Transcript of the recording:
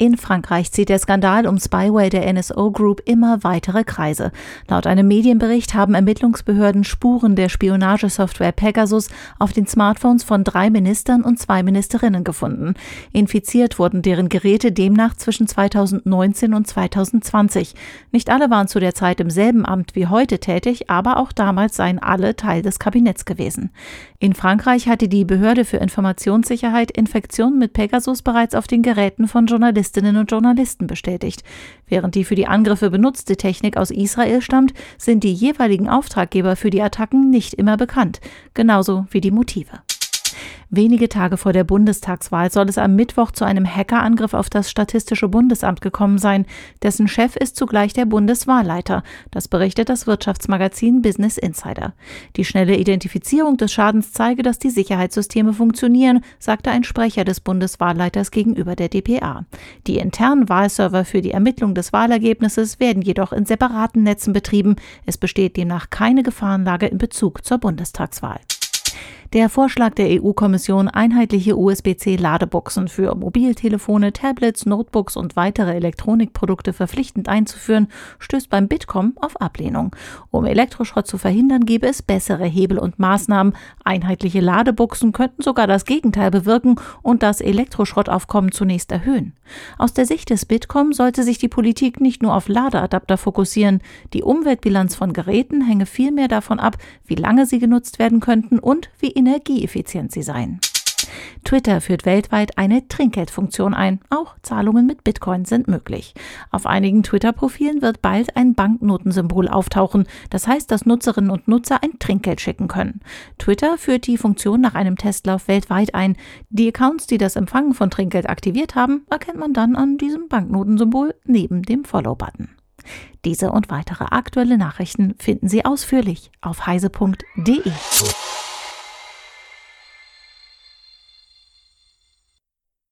In Frankreich zieht der Skandal um Spyware der NSO Group immer weitere Kreise. Laut einem Medienbericht haben Ermittlungsbehörden Spuren der Spionagesoftware Pegasus auf den Smartphones von drei Ministern und zwei Ministerinnen gefunden. Infiziert wurden deren Geräte demnach zwischen 2019 und 2020. Nicht alle waren zu der Zeit im selben Amt wie heute tätig, aber auch damals seien alle Teil des Kabinetts gewesen. In Frankreich hatte die Behörde für Informationssicherheit Infektionen mit Pegasus bereits auf den Geräten von Journalisten Journalistinnen und Journalisten bestätigt. Während die für die Angriffe benutzte Technik aus Israel stammt, sind die jeweiligen Auftraggeber für die Attacken nicht immer bekannt, genauso wie die Motive. Wenige Tage vor der Bundestagswahl soll es am Mittwoch zu einem Hackerangriff auf das Statistische Bundesamt gekommen sein. Dessen Chef ist zugleich der Bundeswahlleiter. Das berichtet das Wirtschaftsmagazin Business Insider. Die schnelle Identifizierung des Schadens zeige, dass die Sicherheitssysteme funktionieren, sagte ein Sprecher des Bundeswahlleiters gegenüber der dpa. Die internen Wahlserver für die Ermittlung des Wahlergebnisses werden jedoch in separaten Netzen betrieben. Es besteht demnach keine Gefahrenlage in Bezug zur Bundestagswahl. Der Vorschlag der EU-Kommission, einheitliche USB-C-Ladeboxen für Mobiltelefone, Tablets, Notebooks und weitere Elektronikprodukte verpflichtend einzuführen, stößt beim Bitkom auf Ablehnung. Um Elektroschrott zu verhindern, gäbe es bessere Hebel und Maßnahmen. Einheitliche Ladeboxen könnten sogar das Gegenteil bewirken und das Elektroschrottaufkommen zunächst erhöhen. Aus der Sicht des Bitkom sollte sich die Politik nicht nur auf Ladeadapter fokussieren. Die Umweltbilanz von Geräten hänge vielmehr davon ab, wie lange sie genutzt werden könnten und wie energieeffizient sie seien. Twitter führt weltweit eine Trinkgeldfunktion ein. Auch Zahlungen mit Bitcoin sind möglich. Auf einigen Twitter-Profilen wird bald ein Banknotensymbol auftauchen. Das heißt, dass Nutzerinnen und Nutzer ein Trinkgeld schicken können. Twitter führt die Funktion nach einem Testlauf weltweit ein. Die Accounts, die das Empfangen von Trinkgeld aktiviert haben, erkennt man dann an diesem Banknotensymbol neben dem Follow-Button. Diese und weitere aktuelle Nachrichten finden Sie ausführlich auf heise.de.